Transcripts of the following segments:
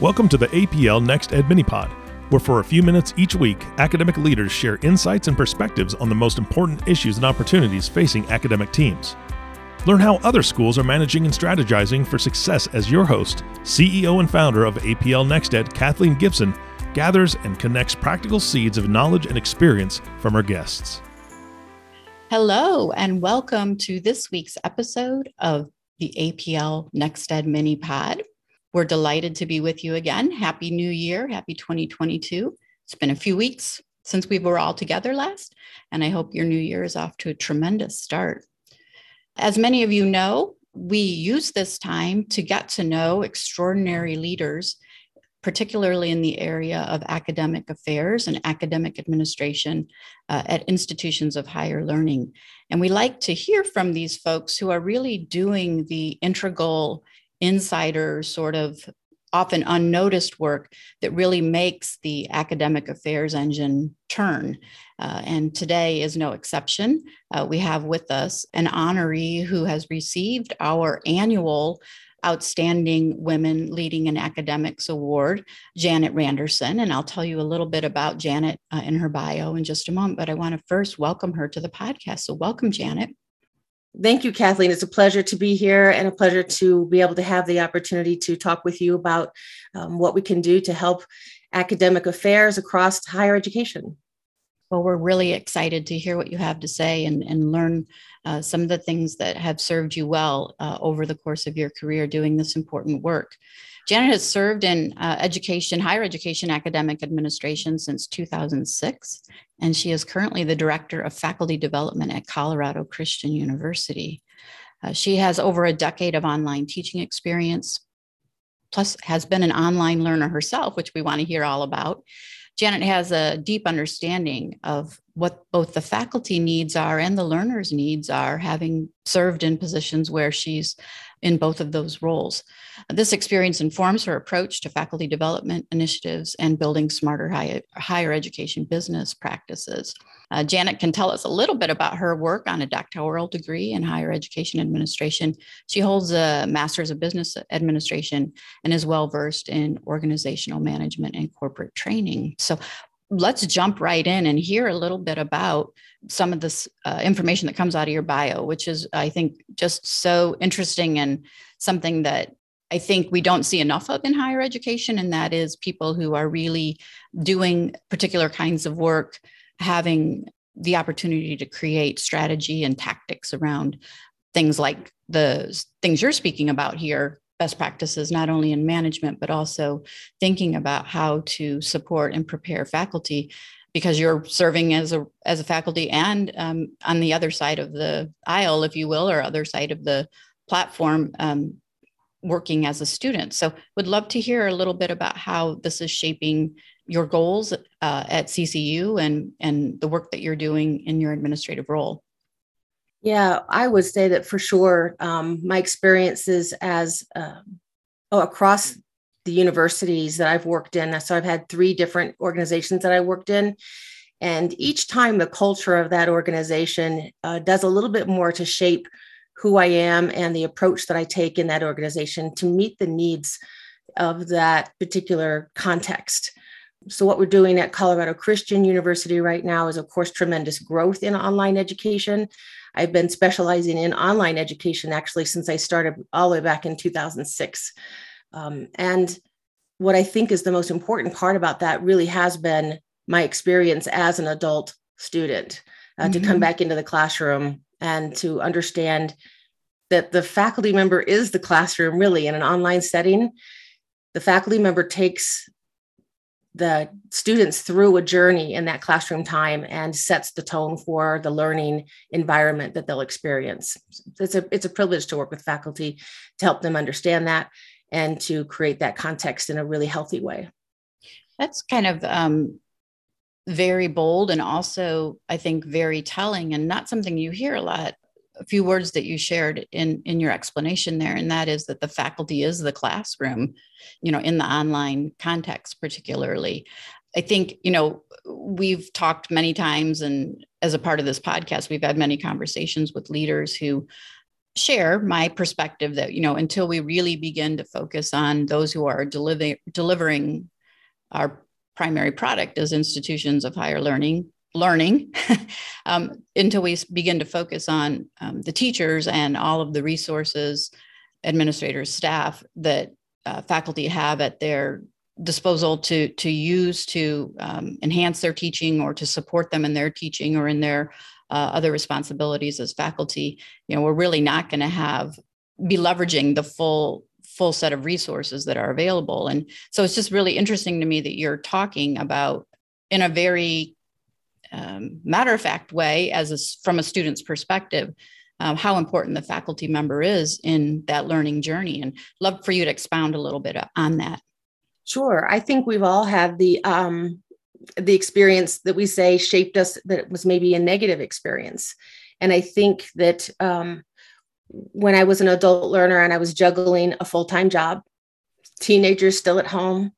Welcome to the APL Next Ed Minipod, where for a few minutes each week, academic leaders share insights and perspectives on the most important issues and opportunities facing academic teams. Learn how other schools are managing and strategizing for success as your host, CEO and founder of APL Next Ed, Kathleen Gibson, gathers and connects practical seeds of knowledge and experience from her guests. Hello, and welcome to this week's episode of the APL Next Ed Mini Pod. We're delighted to be with you again. Happy New Year. Happy 2022. It's been a few weeks since we were all together last, and I hope your new year is off to a tremendous start. As many of you know, we use this time to get to know extraordinary leaders, particularly in the area of academic affairs and academic administration uh, at institutions of higher learning. And we like to hear from these folks who are really doing the integral insider sort of often unnoticed work that really makes the academic affairs engine turn. Uh, and today is no exception. Uh, we have with us an honoree who has received our annual Outstanding Women Leading in Academics Award, Janet Randerson. And I'll tell you a little bit about Janet uh, in her bio in just a moment, but I want to first welcome her to the podcast. So, welcome, Janet. Thank you, Kathleen. It's a pleasure to be here and a pleasure to be able to have the opportunity to talk with you about um, what we can do to help academic affairs across higher education. Well, we're really excited to hear what you have to say and, and learn uh, some of the things that have served you well uh, over the course of your career doing this important work. Janet has served in uh, education, higher education academic administration since 2006, and she is currently the director of faculty development at Colorado Christian University. Uh, she has over a decade of online teaching experience, plus has been an online learner herself, which we want to hear all about. Janet has a deep understanding of what both the faculty needs are and the learners' needs are, having served in positions where she's in both of those roles. This experience informs her approach to faculty development initiatives and building smarter high, higher education business practices. Uh, Janet can tell us a little bit about her work on a doctoral degree in higher education administration. She holds a master's of business administration and is well versed in organizational management and corporate training. So, let's jump right in and hear a little bit about some of this uh, information that comes out of your bio, which is, I think, just so interesting and something that I think we don't see enough of in higher education. And that is people who are really doing particular kinds of work, having the opportunity to create strategy and tactics around things like the things you're speaking about here best practices not only in management but also thinking about how to support and prepare faculty because you're serving as a as a faculty and um, on the other side of the aisle if you will or other side of the platform um, working as a student. So would love to hear a little bit about how this is shaping your goals uh, at ccu and and the work that you're doing in your administrative role yeah, I would say that for sure. Um, my experiences as uh, oh, across the universities that I've worked in. So I've had three different organizations that I worked in. And each time the culture of that organization uh, does a little bit more to shape who I am and the approach that I take in that organization to meet the needs of that particular context. So, what we're doing at Colorado Christian University right now is, of course, tremendous growth in online education. I've been specializing in online education actually since I started all the way back in 2006. Um, and what I think is the most important part about that really has been my experience as an adult student uh, mm-hmm. to come mm-hmm. back into the classroom and to understand that the faculty member is the classroom really in an online setting. The faculty member takes the students through a journey in that classroom time and sets the tone for the learning environment that they'll experience. It's a it's a privilege to work with faculty to help them understand that and to create that context in a really healthy way. That's kind of um, very bold and also I think very telling and not something you hear a lot a few words that you shared in in your explanation there and that is that the faculty is the classroom you know in the online context particularly. I think you know we've talked many times and as a part of this podcast we've had many conversations with leaders who share my perspective that you know until we really begin to focus on those who are delivering delivering our primary product as institutions of higher learning learning um, until we begin to focus on um, the teachers and all of the resources administrators staff that uh, faculty have at their disposal to to use to um, enhance their teaching or to support them in their teaching or in their uh, other responsibilities as faculty. You know we're really not going to have be leveraging the full full set of resources that are available. And so it's just really interesting to me that you're talking about in a very um, matter of fact way as a, from a student's perspective um, how important the faculty member is in that learning journey and love for you to expound a little bit on that Sure. I think we've all had the um, the experience that we say shaped us that was maybe a negative experience. And I think that um, when I was an adult learner and I was juggling a full time job, teenagers still at home,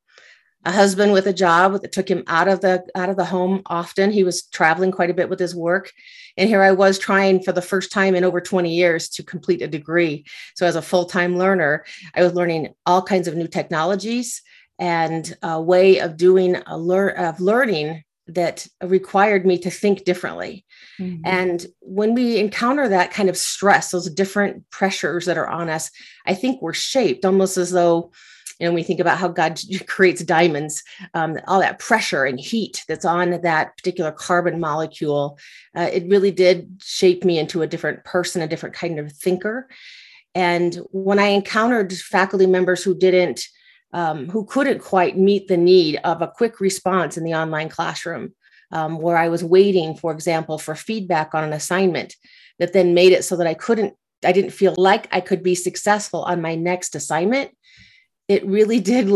a husband with a job that took him out of the out of the home often. He was traveling quite a bit with his work, and here I was trying for the first time in over 20 years to complete a degree. So as a full time learner, I was learning all kinds of new technologies and a way of doing a learn of learning that required me to think differently. Mm-hmm. And when we encounter that kind of stress, those different pressures that are on us, I think we're shaped almost as though, know, we think about how God creates diamonds, um, all that pressure and heat that's on that particular carbon molecule, uh, it really did shape me into a different person, a different kind of thinker. And when I encountered faculty members who didn't um, who couldn't quite meet the need of a quick response in the online classroom, um, where I was waiting, for example, for feedback on an assignment that then made it so that I couldn't, I didn't feel like I could be successful on my next assignment. It really did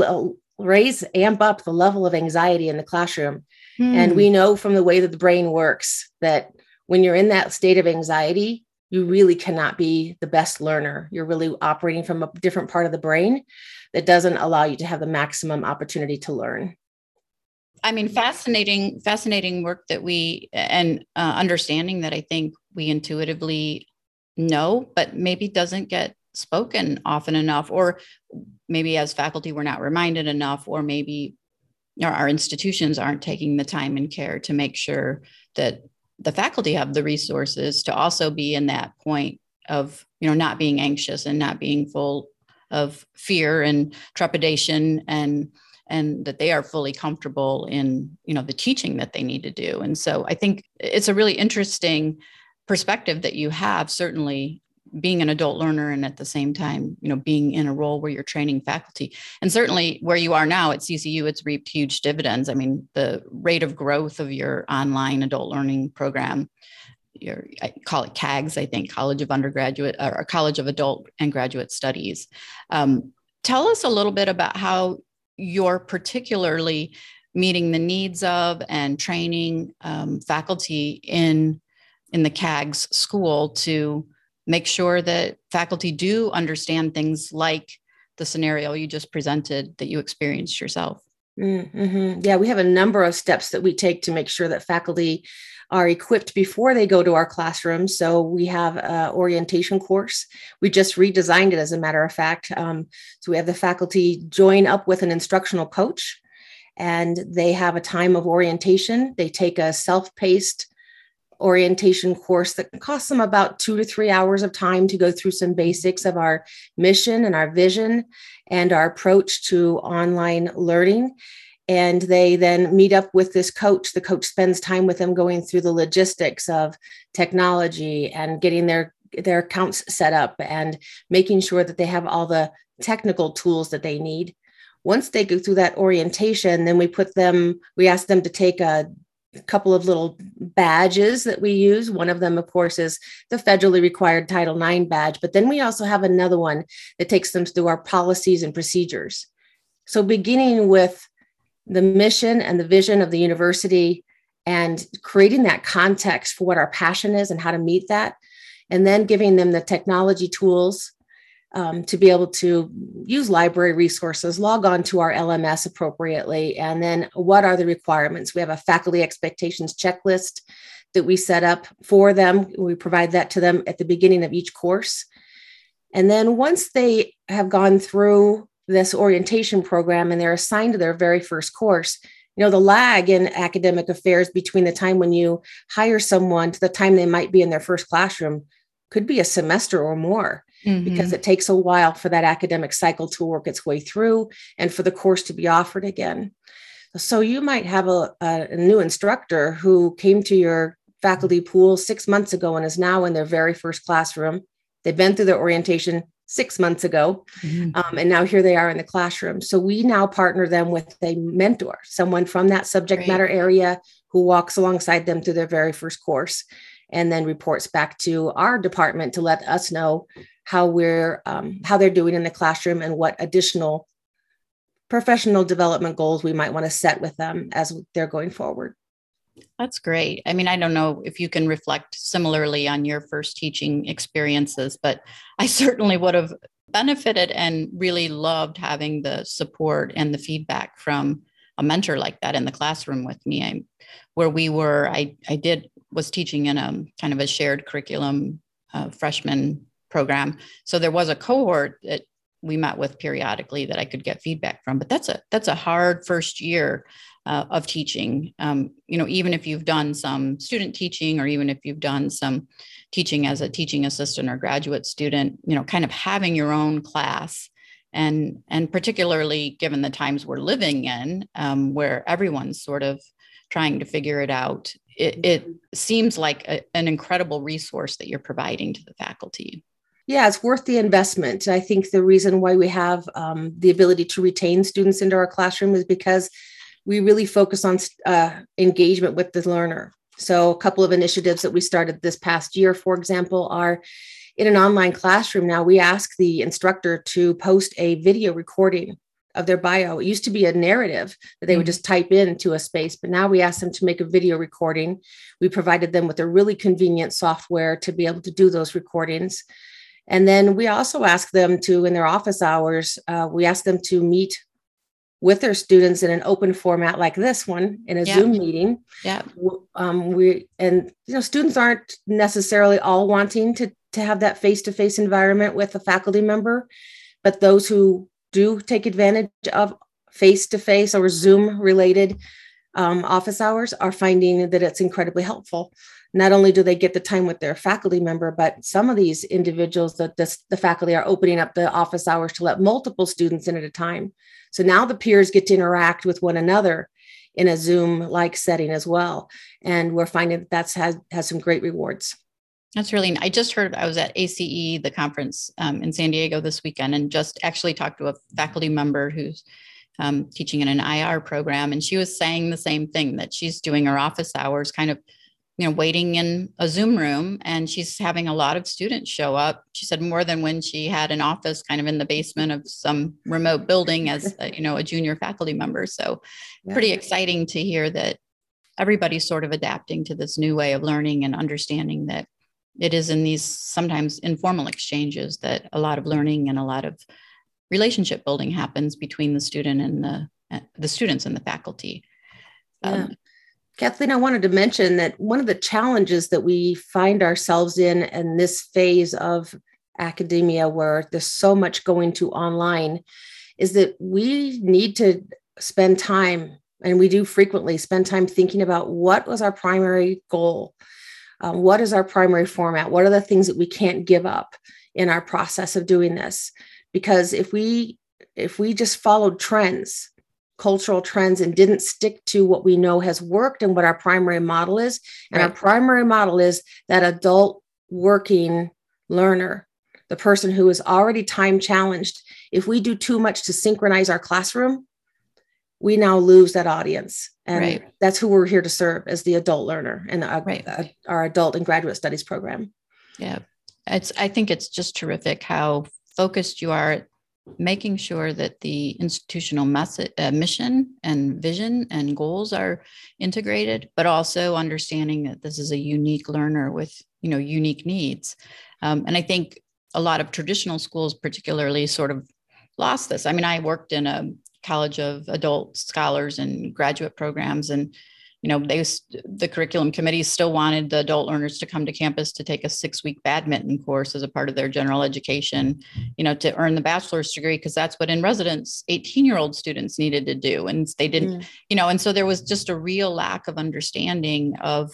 raise, amp up the level of anxiety in the classroom. Hmm. And we know from the way that the brain works that when you're in that state of anxiety, you really cannot be the best learner. You're really operating from a different part of the brain that doesn't allow you to have the maximum opportunity to learn. I mean, fascinating, fascinating work that we and uh, understanding that I think we intuitively know, but maybe doesn't get spoken often enough, or maybe as faculty we're not reminded enough, or maybe our institutions aren't taking the time and care to make sure that the faculty have the resources to also be in that point of you know not being anxious and not being full of fear and trepidation and and that they are fully comfortable in you know the teaching that they need to do. And so i think it's a really interesting perspective that you have certainly being an adult learner and at the same time you know being in a role where you're training faculty and certainly where you are now at ccu it's reaped huge dividends i mean the rate of growth of your online adult learning program your I call it CAGS, I think, College of Undergraduate or College of Adult and Graduate Studies. Um, tell us a little bit about how you're particularly meeting the needs of and training um, faculty in in the CAGS school to make sure that faculty do understand things like the scenario you just presented that you experienced yourself. Mm-hmm. Yeah, we have a number of steps that we take to make sure that faculty are equipped before they go to our classrooms. So we have an orientation course. We just redesigned it, as a matter of fact. Um, so we have the faculty join up with an instructional coach, and they have a time of orientation. They take a self-paced orientation course that costs them about two to three hours of time to go through some basics of our mission and our vision and our approach to online learning. And they then meet up with this coach. The coach spends time with them going through the logistics of technology and getting their their accounts set up and making sure that they have all the technical tools that they need once they go through that orientation, then we put them, we ask them to take a a couple of little badges that we use. One of them, of course, is the federally required Title IX badge, but then we also have another one that takes them through our policies and procedures. So, beginning with the mission and the vision of the university and creating that context for what our passion is and how to meet that, and then giving them the technology tools um, to be able to use library resources, log on to our LMS appropriately, and then what are the requirements? We have a faculty expectations checklist that we set up for them. We provide that to them at the beginning of each course. And then once they have gone through this orientation program and they're assigned to their very first course, you know, the lag in academic affairs between the time when you hire someone to the time they might be in their first classroom could be a semester or more mm-hmm. because it takes a while for that academic cycle to work its way through and for the course to be offered again. So you might have a, a new instructor who came to your faculty pool six months ago and is now in their very first classroom. They've been through their orientation six months ago, mm-hmm. um, and now here they are in the classroom. So we now partner them with a mentor, someone from that subject Great. matter area who walks alongside them through their very first course, and then reports back to our department to let us know how we're um, how they're doing in the classroom and what additional professional development goals we might want to set with them as they're going forward. That's great. I mean, I don't know if you can reflect similarly on your first teaching experiences, but I certainly would have benefited and really loved having the support and the feedback from a mentor like that in the classroom with me. I, where we were, I, I did was teaching in a kind of a shared curriculum uh, freshman program. So there was a cohort that we met with periodically that I could get feedback from. But that's a that's a hard first year uh, of teaching. Um, you know, even if you've done some student teaching, or even if you've done some teaching as a teaching assistant or graduate student, you know, kind of having your own class. And, and particularly given the times we're living in, um, where everyone's sort of trying to figure it out, it, it seems like a, an incredible resource that you're providing to the faculty. Yeah, it's worth the investment. I think the reason why we have um, the ability to retain students into our classroom is because we really focus on uh, engagement with the learner. So, a couple of initiatives that we started this past year, for example, are in an online classroom now, we ask the instructor to post a video recording of their bio. It used to be a narrative that they would mm-hmm. just type into a space, but now we ask them to make a video recording. We provided them with a really convenient software to be able to do those recordings. And then we also ask them to, in their office hours, uh, we ask them to meet with their students in an open format like this one in a yeah. Zoom meeting. Yeah. Um, we and you know students aren't necessarily all wanting to to have that face to face environment with a faculty member, but those who do take advantage of face to face or Zoom related um, office hours are finding that it's incredibly helpful not only do they get the time with their faculty member, but some of these individuals that this, the faculty are opening up the office hours to let multiple students in at a time. So now the peers get to interact with one another in a Zoom like setting as well. And we're finding that that's has, has some great rewards. That's really, I just heard, I was at ACE, the conference um, in San Diego this weekend, and just actually talked to a faculty member who's um, teaching in an IR program. And she was saying the same thing that she's doing her office hours kind of you know waiting in a zoom room and she's having a lot of students show up she said more than when she had an office kind of in the basement of some remote building as a, you know a junior faculty member so yeah. pretty exciting to hear that everybody's sort of adapting to this new way of learning and understanding that it is in these sometimes informal exchanges that a lot of learning and a lot of relationship building happens between the student and the the students and the faculty yeah. Um, Kathleen, I wanted to mention that one of the challenges that we find ourselves in in this phase of academia where there's so much going to online is that we need to spend time and we do frequently spend time thinking about what was our primary goal um, what is our primary format what are the things that we can't give up in our process of doing this? Because if we if we just followed trends cultural trends and didn't stick to what we know has worked and what our primary model is. And right. our primary model is that adult working learner, the person who is already time challenged. If we do too much to synchronize our classroom, we now lose that audience. And right. that's who we're here to serve as the adult learner in our, right. uh, our adult and graduate studies program. Yeah. It's, I think it's just terrific how focused you are making sure that the institutional message, uh, mission and vision and goals are integrated, but also understanding that this is a unique learner with you know unique needs. Um, and I think a lot of traditional schools, particularly, sort of lost this. I mean, I worked in a college of adult scholars and graduate programs, and you know they the curriculum committees still wanted the adult learners to come to campus to take a six week badminton course as a part of their general education you know to earn the bachelor's degree because that's what in residence 18 year old students needed to do and they didn't mm. you know and so there was just a real lack of understanding of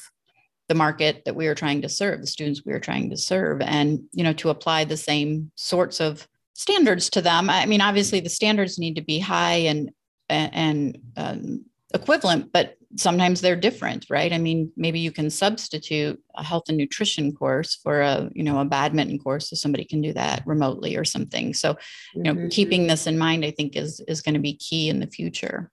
the market that we were trying to serve the students we were trying to serve and you know to apply the same sorts of standards to them i mean obviously the standards need to be high and and um, equivalent but sometimes they're different right? I mean maybe you can substitute a health and nutrition course for a you know a badminton course so somebody can do that remotely or something. So you know mm-hmm. keeping this in mind i think is is going to be key in the future.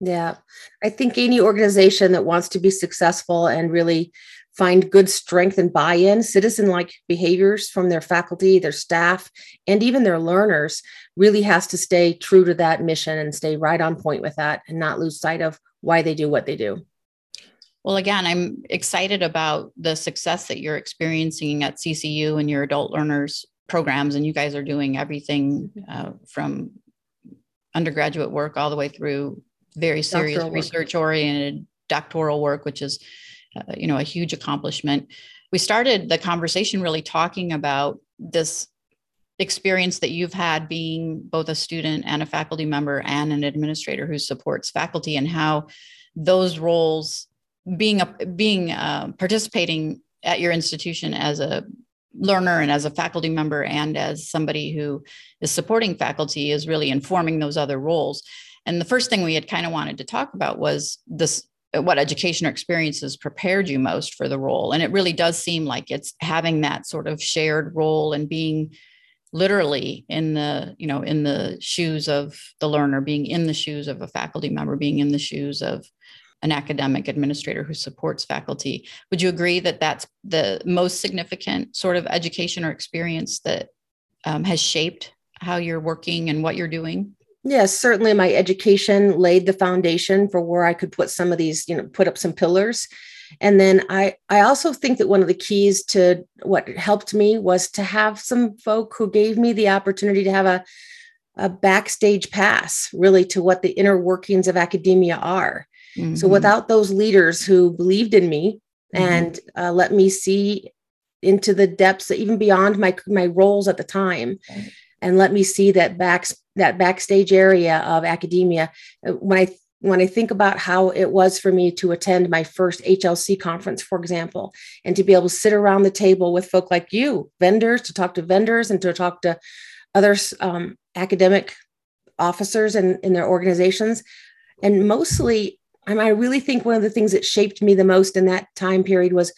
Yeah. I think any organization that wants to be successful and really find good strength and buy-in citizen like behaviors from their faculty their staff and even their learners really has to stay true to that mission and stay right on point with that and not lose sight of why they do what they do. Well, again, I'm excited about the success that you're experiencing at CCU and your adult learners programs, and you guys are doing everything uh, from undergraduate work all the way through very serious research oriented doctoral work, which is, uh, you know, a huge accomplishment. We started the conversation really talking about this experience that you've had being both a student and a faculty member and an administrator who supports faculty and how those roles being a being uh, participating at your institution as a learner and as a faculty member and as somebody who is supporting faculty is really informing those other roles. And the first thing we had kind of wanted to talk about was this what education or experiences prepared you most for the role. And it really does seem like it's having that sort of shared role and being literally in the you know in the shoes of the learner being in the shoes of a faculty member being in the shoes of an academic administrator who supports faculty. Would you agree that that's the most significant sort of education or experience that um, has shaped how you're working and what you're doing? Yes certainly my education laid the foundation for where i could put some of these you know put up some pillars and then I, I also think that one of the keys to what helped me was to have some folk who gave me the opportunity to have a, a backstage pass really to what the inner workings of academia are. Mm-hmm. So without those leaders who believed in me mm-hmm. and uh, let me see into the depths, even beyond my my roles at the time, and let me see that back that backstage area of academia. Uh, when I when I think about how it was for me to attend my first HLC conference, for example, and to be able to sit around the table with folk like you, vendors, to talk to vendors and to talk to other um, academic officers and in their organizations. And mostly, I, mean, I really think one of the things that shaped me the most in that time period was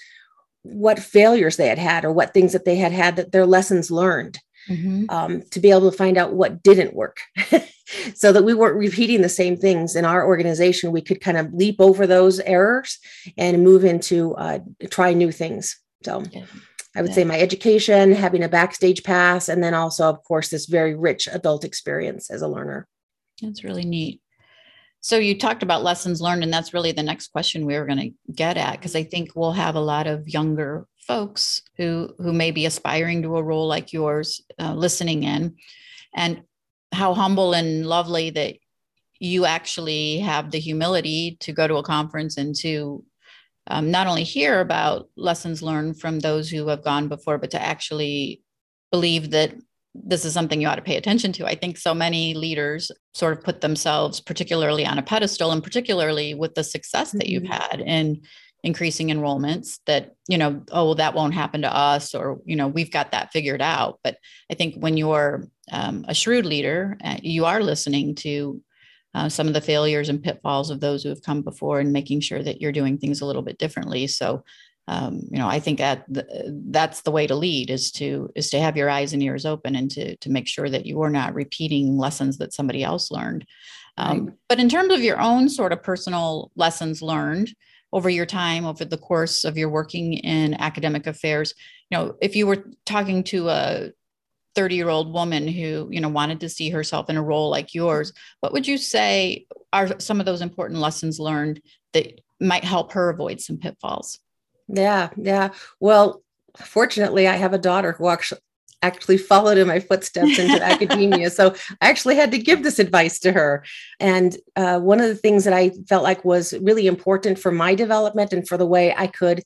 what failures they had had or what things that they had had that their lessons learned mm-hmm. um, to be able to find out what didn't work so that we weren't repeating the same things in our organization we could kind of leap over those errors and move into uh, try new things so yeah. i would yeah. say my education having a backstage pass and then also of course this very rich adult experience as a learner that's really neat so you talked about lessons learned and that's really the next question we were going to get at because i think we'll have a lot of younger folks who who may be aspiring to a role like yours uh, listening in and how humble and lovely that you actually have the humility to go to a conference and to um, not only hear about lessons learned from those who have gone before but to actually believe that this is something you ought to pay attention to. I think so many leaders sort of put themselves particularly on a pedestal and particularly with the success that you've mm-hmm. had in increasing enrollments that you know oh well, that won't happen to us or you know we've got that figured out. But i think when you're um, a shrewd leader uh, you are listening to uh, some of the failures and pitfalls of those who have come before and making sure that you're doing things a little bit differently. So um, you know i think that that's the way to lead is to is to have your eyes and ears open and to to make sure that you are not repeating lessons that somebody else learned. Um, right. but in terms of your own sort of personal lessons learned over your time over the course of your working in academic affairs. You know if you were talking to a 30 year old woman who you know wanted to see herself in a role like yours what would you say are some of those important lessons learned that might help her avoid some pitfalls? Yeah yeah. Well fortunately i have a daughter who actually actually followed in my footsteps into academia. So I actually had to give this advice to her. And uh, one of the things that I felt like was really important for my development and for the way I could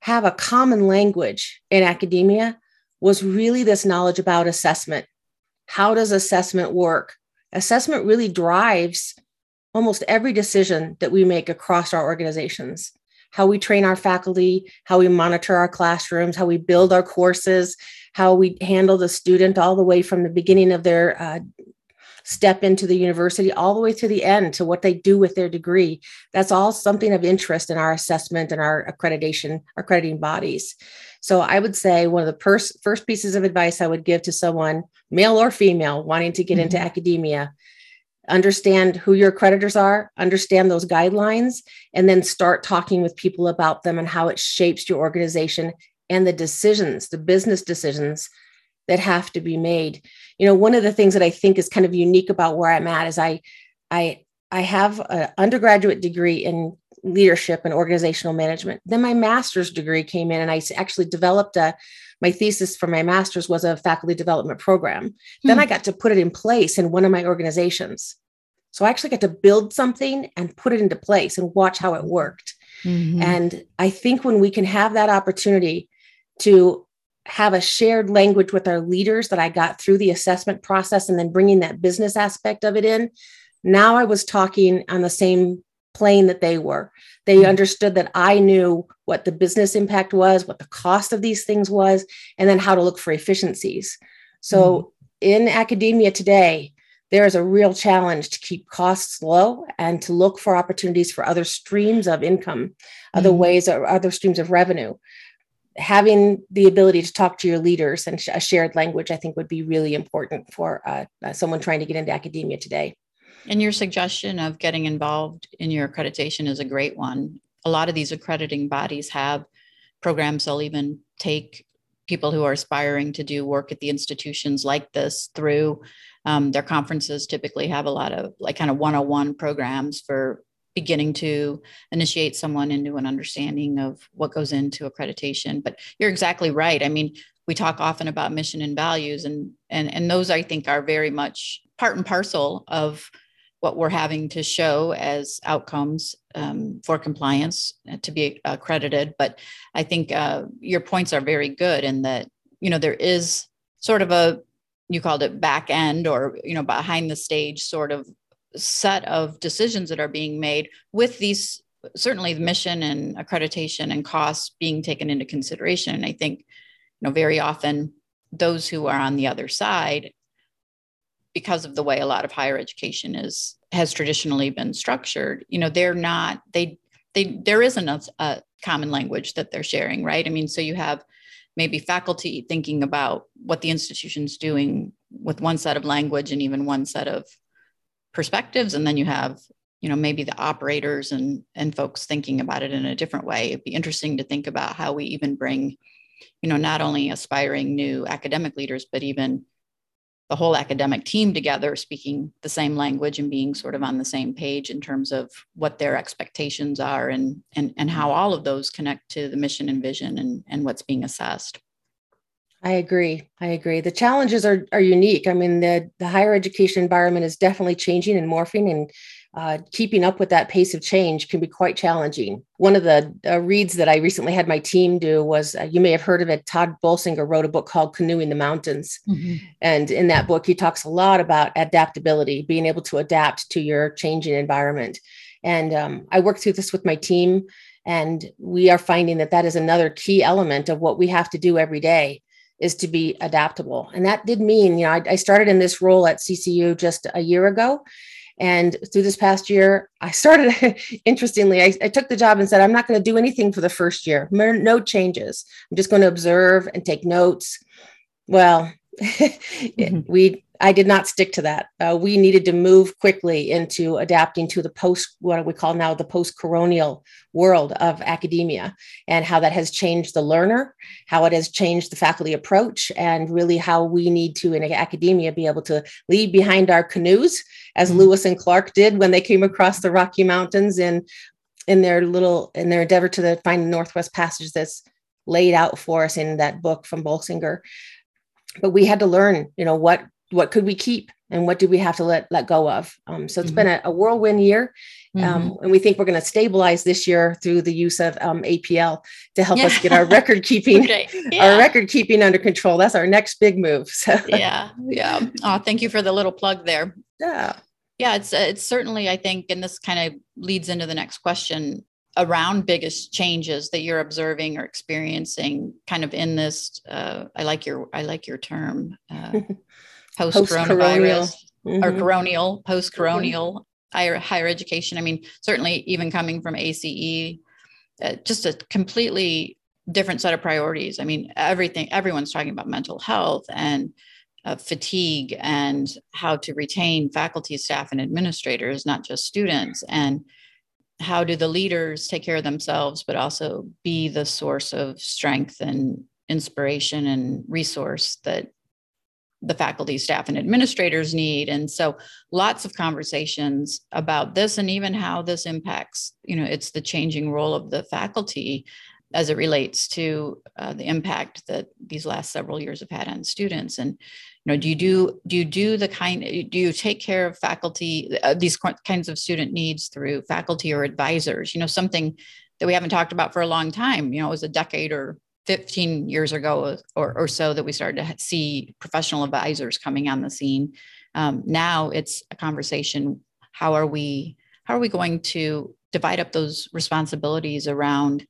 have a common language in academia was really this knowledge about assessment. How does assessment work? Assessment really drives almost every decision that we make across our organizations how we train our faculty, how we monitor our classrooms, how we build our courses, how we handle the student all the way from the beginning of their uh, step into the university all the way to the end to what they do with their degree. That's all something of interest in our assessment and our accreditation, accrediting bodies. So I would say one of the pers- first pieces of advice I would give to someone, male or female, wanting to get mm-hmm. into academia understand who your creditors are, understand those guidelines, and then start talking with people about them and how it shapes your organization and the decisions, the business decisions that have to be made. You know, one of the things that I think is kind of unique about where I'm at is I I I have an undergraduate degree in leadership and organizational management. Then my master's degree came in and I actually developed a my thesis for my master's was a faculty development program. Hmm. Then I got to put it in place in one of my organizations. So I actually got to build something and put it into place and watch how it worked. Mm-hmm. And I think when we can have that opportunity to have a shared language with our leaders that I got through the assessment process and then bringing that business aspect of it in, now I was talking on the same plane that they were. They mm-hmm. understood that I knew what the business impact was, what the cost of these things was, and then how to look for efficiencies. So mm-hmm. in academia today, there is a real challenge to keep costs low and to look for opportunities for other streams of income, other mm-hmm. ways or other streams of revenue. Having the ability to talk to your leaders and a shared language, I think, would be really important for uh, uh, someone trying to get into academia today. And your suggestion of getting involved in your accreditation is a great one. A lot of these accrediting bodies have programs they'll even take people who are aspiring to do work at the institutions like this through um, their conferences typically have a lot of like kind of 101 programs for beginning to initiate someone into an understanding of what goes into accreditation but you're exactly right i mean we talk often about mission and values and and and those i think are very much part and parcel of what we're having to show as outcomes um, for compliance uh, to be accredited. But I think uh, your points are very good in that, you know, there is sort of a, you called it back end or, you know, behind the stage sort of set of decisions that are being made with these certainly the mission and accreditation and costs being taken into consideration. And I think, you know, very often those who are on the other side because of the way a lot of higher education is has traditionally been structured you know they're not they they there isn't a, a common language that they're sharing right i mean so you have maybe faculty thinking about what the institution's doing with one set of language and even one set of perspectives and then you have you know maybe the operators and and folks thinking about it in a different way. It'd be interesting to think about how we even bring you know not only aspiring new academic leaders but even the whole academic team together speaking the same language and being sort of on the same page in terms of what their expectations are and and, and how all of those connect to the mission and vision and, and what's being assessed I agree. I agree. The challenges are are unique. I mean, the the higher education environment is definitely changing and morphing, and uh, keeping up with that pace of change can be quite challenging. One of the uh, reads that I recently had my team do was uh, you may have heard of it. Tod Bolsinger wrote a book called Canoeing the Mountains. Mm-hmm. And in that book, he talks a lot about adaptability, being able to adapt to your changing environment. And um, I worked through this with my team, and we are finding that that is another key element of what we have to do every day is to be adaptable. And that did mean, you know, I, I started in this role at CCU just a year ago. And through this past year, I started, interestingly, I, I, took the job and said, I'm not going to do anything for the first year, no changes. I'm just going to observe and take notes. Well, mm-hmm. we I did not stick to that. Uh, we needed to move quickly into adapting to the post, what we call now the post coronial world of academia, and how that has changed the learner, how it has changed the faculty approach, and really how we need to, in academia, be able to leave behind our canoes, as mm-hmm. Lewis and Clark did when they came across the Rocky Mountains in in their little in their endeavor to the, find the Northwest Passage that's laid out for us in that book from Bolsinger but we had to learn, you know, what what could we keep and what did we have to let let go of. Um, so it's mm-hmm. been a, a, whirlwind year, um, mm-hmm. and we think we're going to stabilize this year through the use of um, APL to help yeah. us get our record keeping okay. yeah. our record keeping under control. That's our next big move. So yeah, yeah. Oh, thank you for the little plug there. Yeah, yeah. It's it's certainly I think, and this kind of leads into the next question around biggest changes that you're observing or experiencing kind of in this uh, i like your i like your term uh, post coronavirus mm-hmm. or coronial post coronial mm-hmm. higher higher education i mean certainly even coming from ace uh, just a completely different set of priorities i mean everything everyone's talking about mental health and uh, fatigue and how to retain faculty staff and administrators not just students and how do the leaders take care of themselves but also be the source of strength and inspiration and resource that the faculty staff and administrators need. And so lots of conversations about this and even how this impacts you know it's the changing role of the faculty as it relates to uh, the impact that these last several years have had on students. And you know do you do do you do the kind do you take care of faculty uh, these kinds of student needs through faculty or advisors? You know something that we haven't talked about for a long time you know it was a decade or 15 years ago or, or so that we started to see professional advisors coming on the scene. Um, now it's a conversation how are we how are we going to divide up those responsibilities around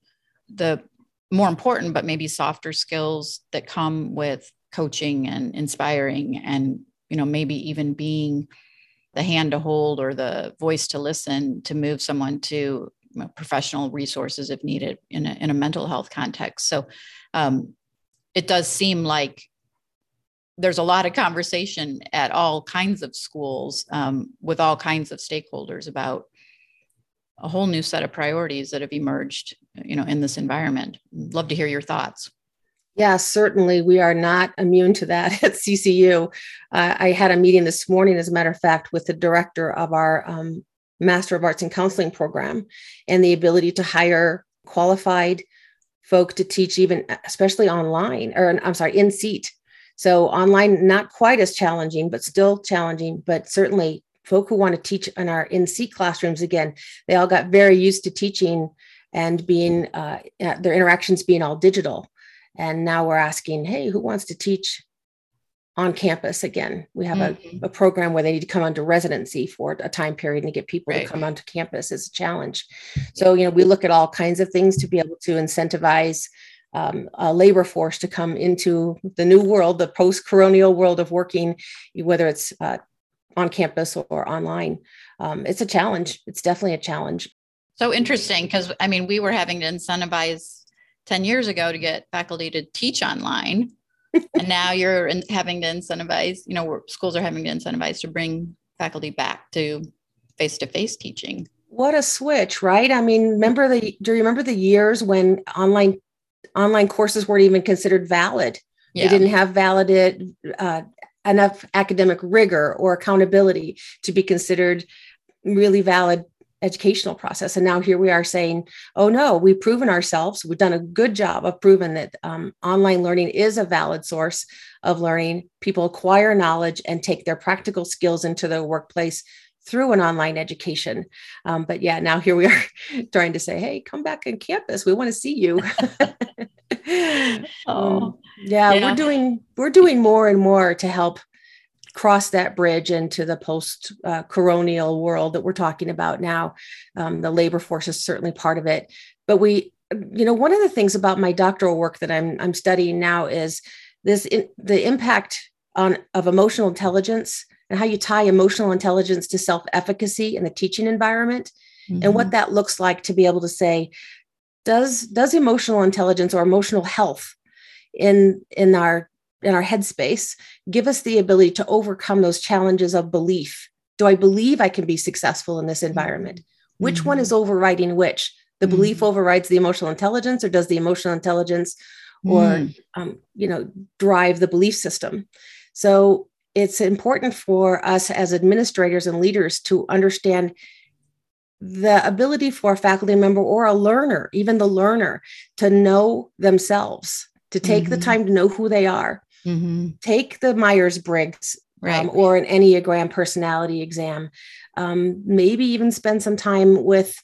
the more important but maybe softer skills that come with coaching and inspiring and you know maybe even being the hand to hold or the voice to listen to move someone to professional resources if needed in a, in a mental health context. So um, it does seem like there's a lot of conversation at all kinds of schools um, with all kinds of stakeholders about a whole new set of priorities that have emerged you know in this environment. Love to hear your thoughts yeah, certainly. We are not immune to that at CCU. Uh, I had a meeting this morning, as a matter of fact, with the director of our um, Master of Arts in Counseling program and the ability to hire qualified folk to teach, even especially online, or I'm sorry, in seat. So online, not quite as challenging, but still challenging, but certainly folk who want to teach in our in seat classrooms again, they all got very used to teaching and being uh, their interactions being all digital. And now we're asking, hey, who wants to teach on campus again? We have mm-hmm. a, a, program where they need to come under residency for a time period and get people right. to come onto campus is a challenge. So, you know, we look at all kinds of things to be able to incentivize um, a labor force to come into the new world, the post coronial world of working, whether it's uh, on campus or online. Um, it's a challenge. It's definitely a challenge. So interesting because I mean, we were having to incentivize 10 years ago to get faculty to teach online. and now you're in, having to incentivize, you know, schools are having to incentivize to bring faculty back to face to face teaching. What a switch, right? I mean, remember the do you remember the years when online online courses weren't even considered valid? Yeah. They didn't have valid uh, enough academic rigor or accountability to be considered really valid educational process. And now here we are saying, oh no, we've proven ourselves. We've done a good job of proving that um, online learning is a valid source of learning. People acquire knowledge and take their practical skills into the workplace through an online education. Um, but yeah, now here we are trying to say, hey, come back on campus. We want to see you. oh, yeah, yeah, we're doing we're doing more and more to help cross that bridge into the post uh, coronial world that we're talking about now. Um, the labor force is certainly part of it. But we, you know, one of the things about my doctoral work that I'm, I'm studying now is this in, the impact on of emotional intelligence and how you tie emotional intelligence to self-efficacy in the teaching environment mm-hmm. and what mm-hmm. that looks like to be able to say does does emotional intelligence or emotional health in in our in our headspace give us the ability to overcome those challenges of belief do i believe i can be successful in this environment mm-hmm. which one is overriding which the mm-hmm. belief overrides the emotional intelligence or does the emotional intelligence or mm. um, you know drive the belief system so it's important for us as administrators and leaders to understand the ability for a faculty member or a learner even the learner to know themselves to take mm-hmm. the time to know who they are mm-hmm. take the myers-briggs um, right. um, or an enneagram personality exam um, maybe even spend some time with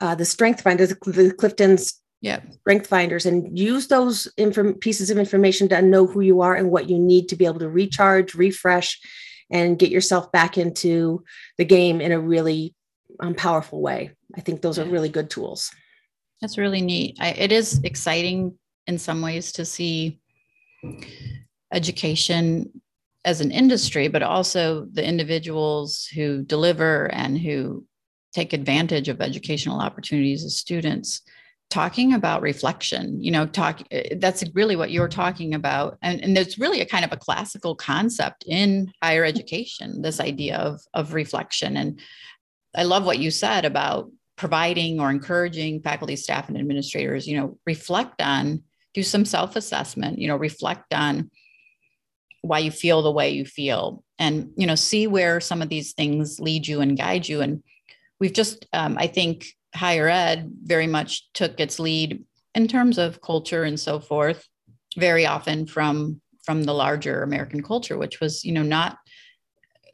uh, the strength finders the clifton's yeah. strength finders and use those inf- pieces of information to know who you are and what you need to be able to recharge refresh and get yourself back into the game in a really um, powerful way i think those yeah. are really good tools that's really neat I, it is exciting in some ways to see education as an industry but also the individuals who deliver and who take advantage of educational opportunities as students talking about reflection you know talk eh, that's really what you're talking about. And, and there's really a kind of a classical concept in higher education this idea of of reflection. And i love what you said about providing or encouraging faculty staff and administrators you know reflect on do some self-assessment you know reflect on why you feel the way you feel and you know see where some of these things lead you and guide you and we've just um, i think higher ed very much took its lead in terms of culture and so forth very often from from the larger american culture which was you know not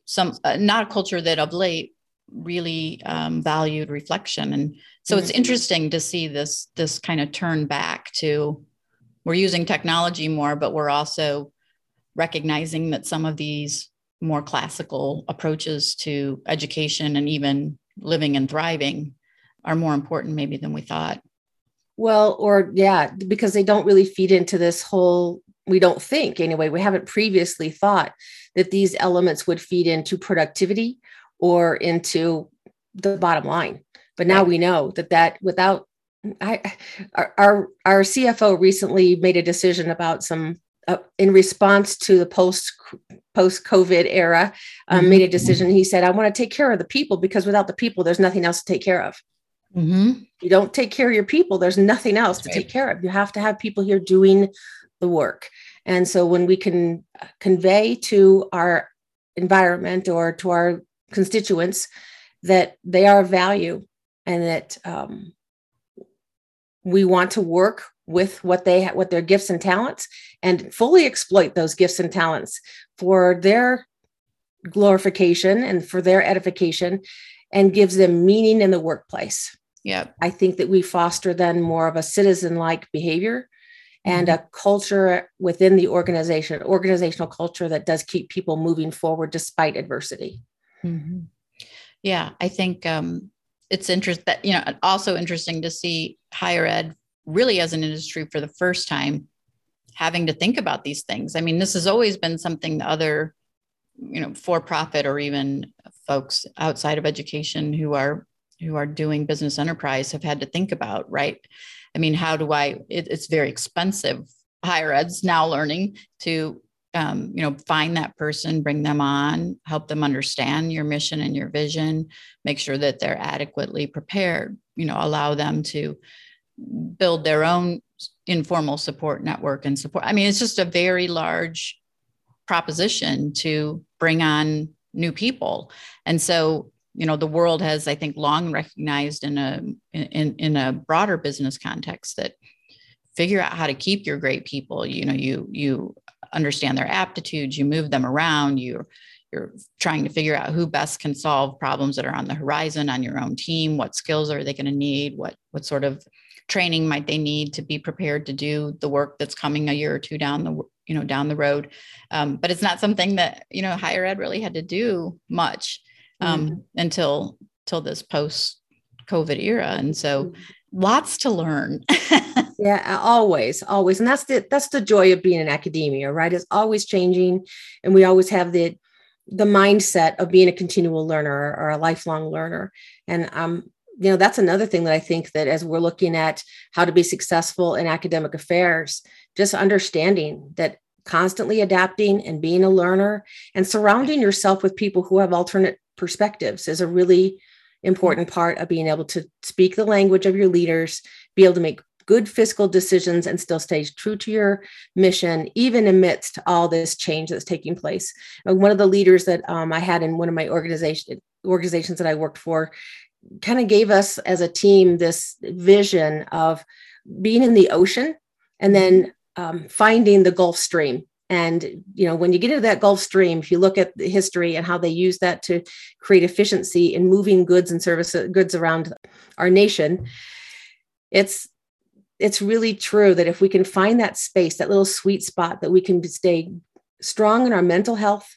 some uh, not a culture that of late really um, valued reflection and so mm-hmm. it's interesting to see this this kind of turn back to we're using technology more but we're also recognizing that some of these more classical approaches to education and even living and thriving are more important maybe than we thought. Well, or yeah, because they don't really feed into this whole, we don't think anyway, we haven't previously thought that these elements would feed into productivity or into the bottom line. But now right. we know that that without I our, our CFO recently made a decision about some uh, in response to the post post COVID era, um, mm-hmm. made a decision. He said, "I want to take care of the people because without the people, there's nothing else to take care of." Mm-hmm. You don't take care of your people, there's nothing else to take care of. You have to have people here doing the work. And so when we can convey to our environment or to our constituents that they are of value and that um, we want to work with what they what their gifts and talents and fully exploit those gifts and talents for their glorification and for their edification and gives them meaning in the workplace yeah. I think that we foster then more of a citizen like behavior and mm-hmm. a culture within the organization, organizational culture that does keep people moving forward despite adversity. Mm-hmm. Yeah, I think um, it's interesting that, you know, also interesting to see higher ed really as an industry for the first time having to think about these things. I mean, this has always been something the other, you know, for profit or even folks outside of education who are who are doing business enterprise have had to think about, right? I mean, how do I? It, it's very expensive. Higher ed's now learning to, um, you know, find that person, bring them on, help them understand your mission and your vision, make sure that they're adequately prepared. You know, allow them to build their own informal support network and support. I mean, it's just a very large proposition to bring on new people, and so you know the world has i think long recognized in a in in a broader business context that figure out how to keep your great people you know you you understand their aptitudes you move them around you you're trying to figure out who best can solve problems that are on the horizon on your own team what skills are they going to need what what sort of training might they need to be prepared to do the work that's coming a year or two down the you know down the road um, but it's not something that you know higher ed really had to do much um, mm-hmm. until till this post COVID era, and so mm-hmm. Lots to learn. yeah, always, always, and that's the that's the joy of being in academia, right? It's always changing, and we always have the the mindset of being a continual learner or a lifelong learner, and um, you know that's another thing that i think that as we're looking at how to be successful in academic affairs just understanding that constantly adapting and being a learner and surrounding yourself with people who have alternate perspectives is a really important part of being able to speak the language of your leaders, be able to make good fiscal decisions and still stay true to your mission, even amidst all this change that's taking place. And one of the leaders that um, I had in one of my organization organizations that I worked for kind of gave us as a team this vision of being in the ocean and then um, finding the Gulf Stream. And you know, when you get into that Gulf Stream, if you look at the history and how they use that to create efficiency in moving goods and services goods around our nation, it's it's really true that if we can find that space, that little sweet spot, that we can stay strong in our mental health,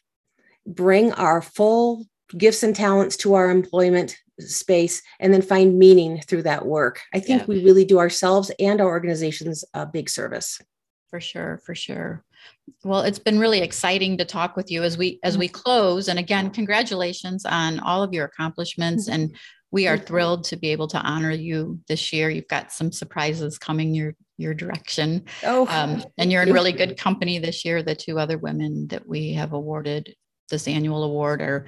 bring our full gifts and talents to our employment space, and then find meaning through that work. I think yeah. we really do ourselves and our organizations a big service. For sure, for sure. Well, it's been really exciting to talk with you as we as we close. And again, congratulations on all of your accomplishments. And we are thrilled to be able to honor you this year. You've got some surprises coming your your direction. Oh, um, and you're in really good company this year. The two other women that we have awarded this annual award are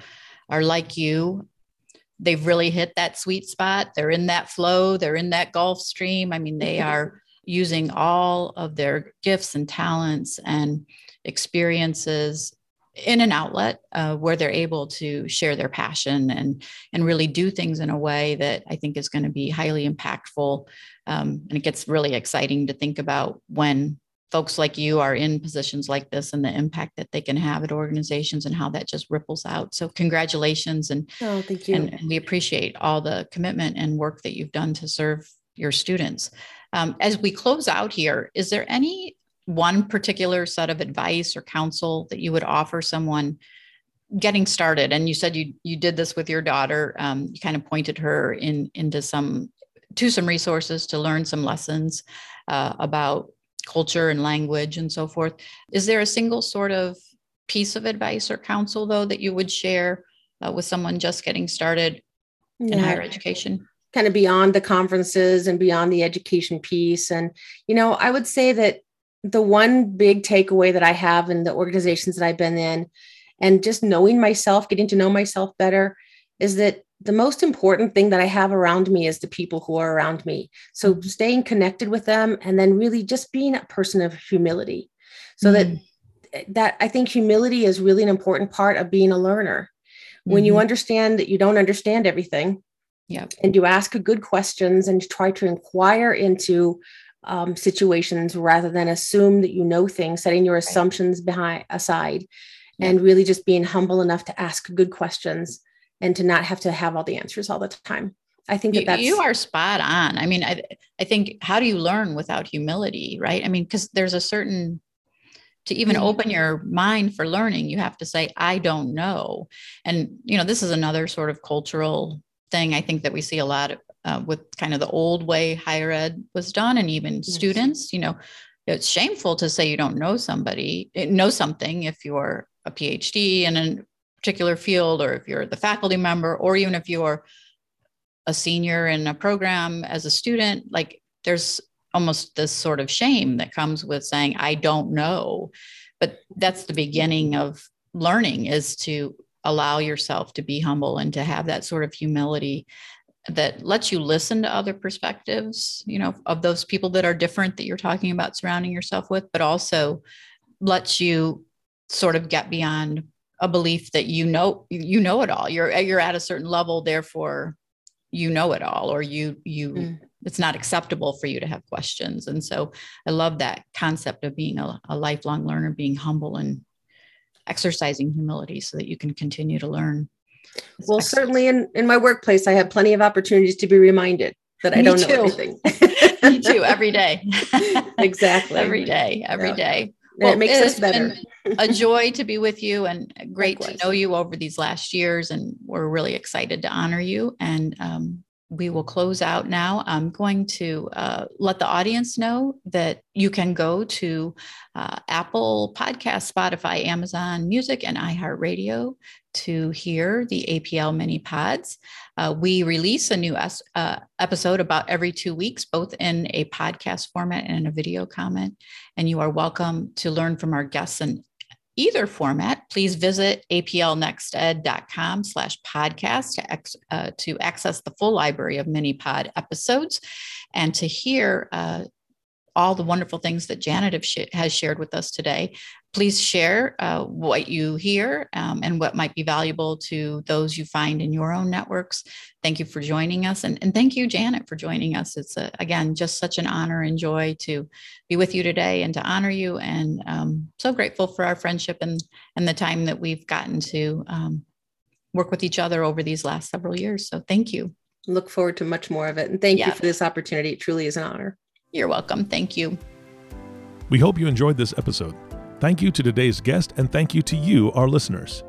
are like you they've really hit that sweet spot. They're in that flow, they're in that Gulf Stream. I mean, they are using all of their gifts and talents and experiences in an outlet uh, where they're able to share their passion and and really do things in a way that I think is going to be highly impactful. Um, and it gets really exciting to think about when folks like you are in positions like this and the impact that they can have at organizations and how that just ripples out. So congratulations and oh, thank you. And, we appreciate all the commitment and work that you've done to serve your students. Um, as we close out here, is there any one particular set of advice or counsel that you would offer someone getting started? And you said you you did this with your daughter. Um, you kind of pointed her in into some to some resources to learn some lessons uh, about culture and language and so forth. Is there a single sort of piece of advice or counsel, though, that you would share uh, with someone just getting started in higher education? Kind of beyond the conferences and beyond the education piece. And, you know, I would say that the one big takeaway that I have in the organizations that I've been in, and just knowing myself, getting to know myself better, is that the most important thing that I have around me is the people who are around me. So mm-hmm. staying connected with them and then really just being a person of humility. So mm-hmm. that that I think humility is really an important part of being a learner. When mm-hmm. you understand that you don't understand everything, yeah, and you ask good questions and try to inquire into um, situations rather than assume that you know things, setting your assumptions behind aside, yeah. and really just being humble enough to ask good questions and to not have to have all the answers all the time. I think that that's you are spot on. I mean, I I think how do you learn without humility, right? I mean, because there's a certain to even mm-hmm. open your mind for learning, you have to say, I don't know. And you know, this is another sort of cultural thing I think that we see a lot of, uh, with kind of the old way higher ed was done, and even yes. students. You know, it's shameful to say you don't know somebody, eh, know something if you're a PhD in a particular field or if you're the faculty member or even if you're a senior in a program as a student like there's almost this sort of shame that comes with saying i don't know but that's the beginning of learning is to allow yourself to be humble and to have that sort of humility that lets you listen to other perspectives you know of those people that are different that you're talking about surrounding yourself with but also lets you sort of get beyond a belief that you know you know it all you're you're at a certain level therefore you know it all or you you mm. it's not acceptable for you to have questions and so i love that concept of being a, a lifelong learner being humble and exercising humility so that you can continue to learn well certainly in in my workplace i have plenty of opportunities to be reminded that i don't too. know everything. me too every day exactly every day every yeah. day well, it makes it us better. a joy to be with you and great Likewise. to know you over these last years. And we're really excited to honor you. And um, we will close out now. I'm going to uh, let the audience know that you can go to uh, Apple Podcast, Spotify, Amazon Music, and iHeartRadio to hear the APL mini pods. Uh, we release a new uh, episode about every two weeks, both in a podcast format and in a video comment. And you are welcome to learn from our guests and either format, please visit aplnexted.com slash podcast to, ex, uh, to access the full library of mini pod episodes and to hear uh, all the wonderful things that Janet sh- has shared with us today. Please share uh, what you hear um, and what might be valuable to those you find in your own networks. Thank you for joining us. And, and thank you, Janet, for joining us. It's, a, again, just such an honor and joy to be with you today and to honor you. And um, so grateful for our friendship and, and the time that we've gotten to um, work with each other over these last several years. So thank you. Look forward to much more of it. And thank yeah. you for this opportunity. It truly is an honor. You're welcome. Thank you. We hope you enjoyed this episode. Thank you to today's guest, and thank you to you, our listeners.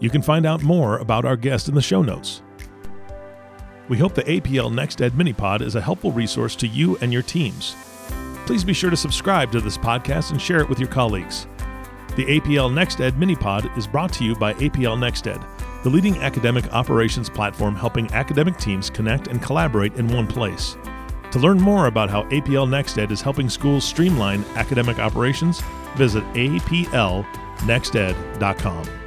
You can find out more about our guest in the show notes. We hope the APL Next Ed Minipod is a helpful resource to you and your teams. Please be sure to subscribe to this podcast and share it with your colleagues. The APL Next Ed Minipod is brought to you by APL Next Ed, the leading academic operations platform helping academic teams connect and collaborate in one place. To learn more about how APL NextEd is helping schools streamline academic operations, visit aplnexted.com.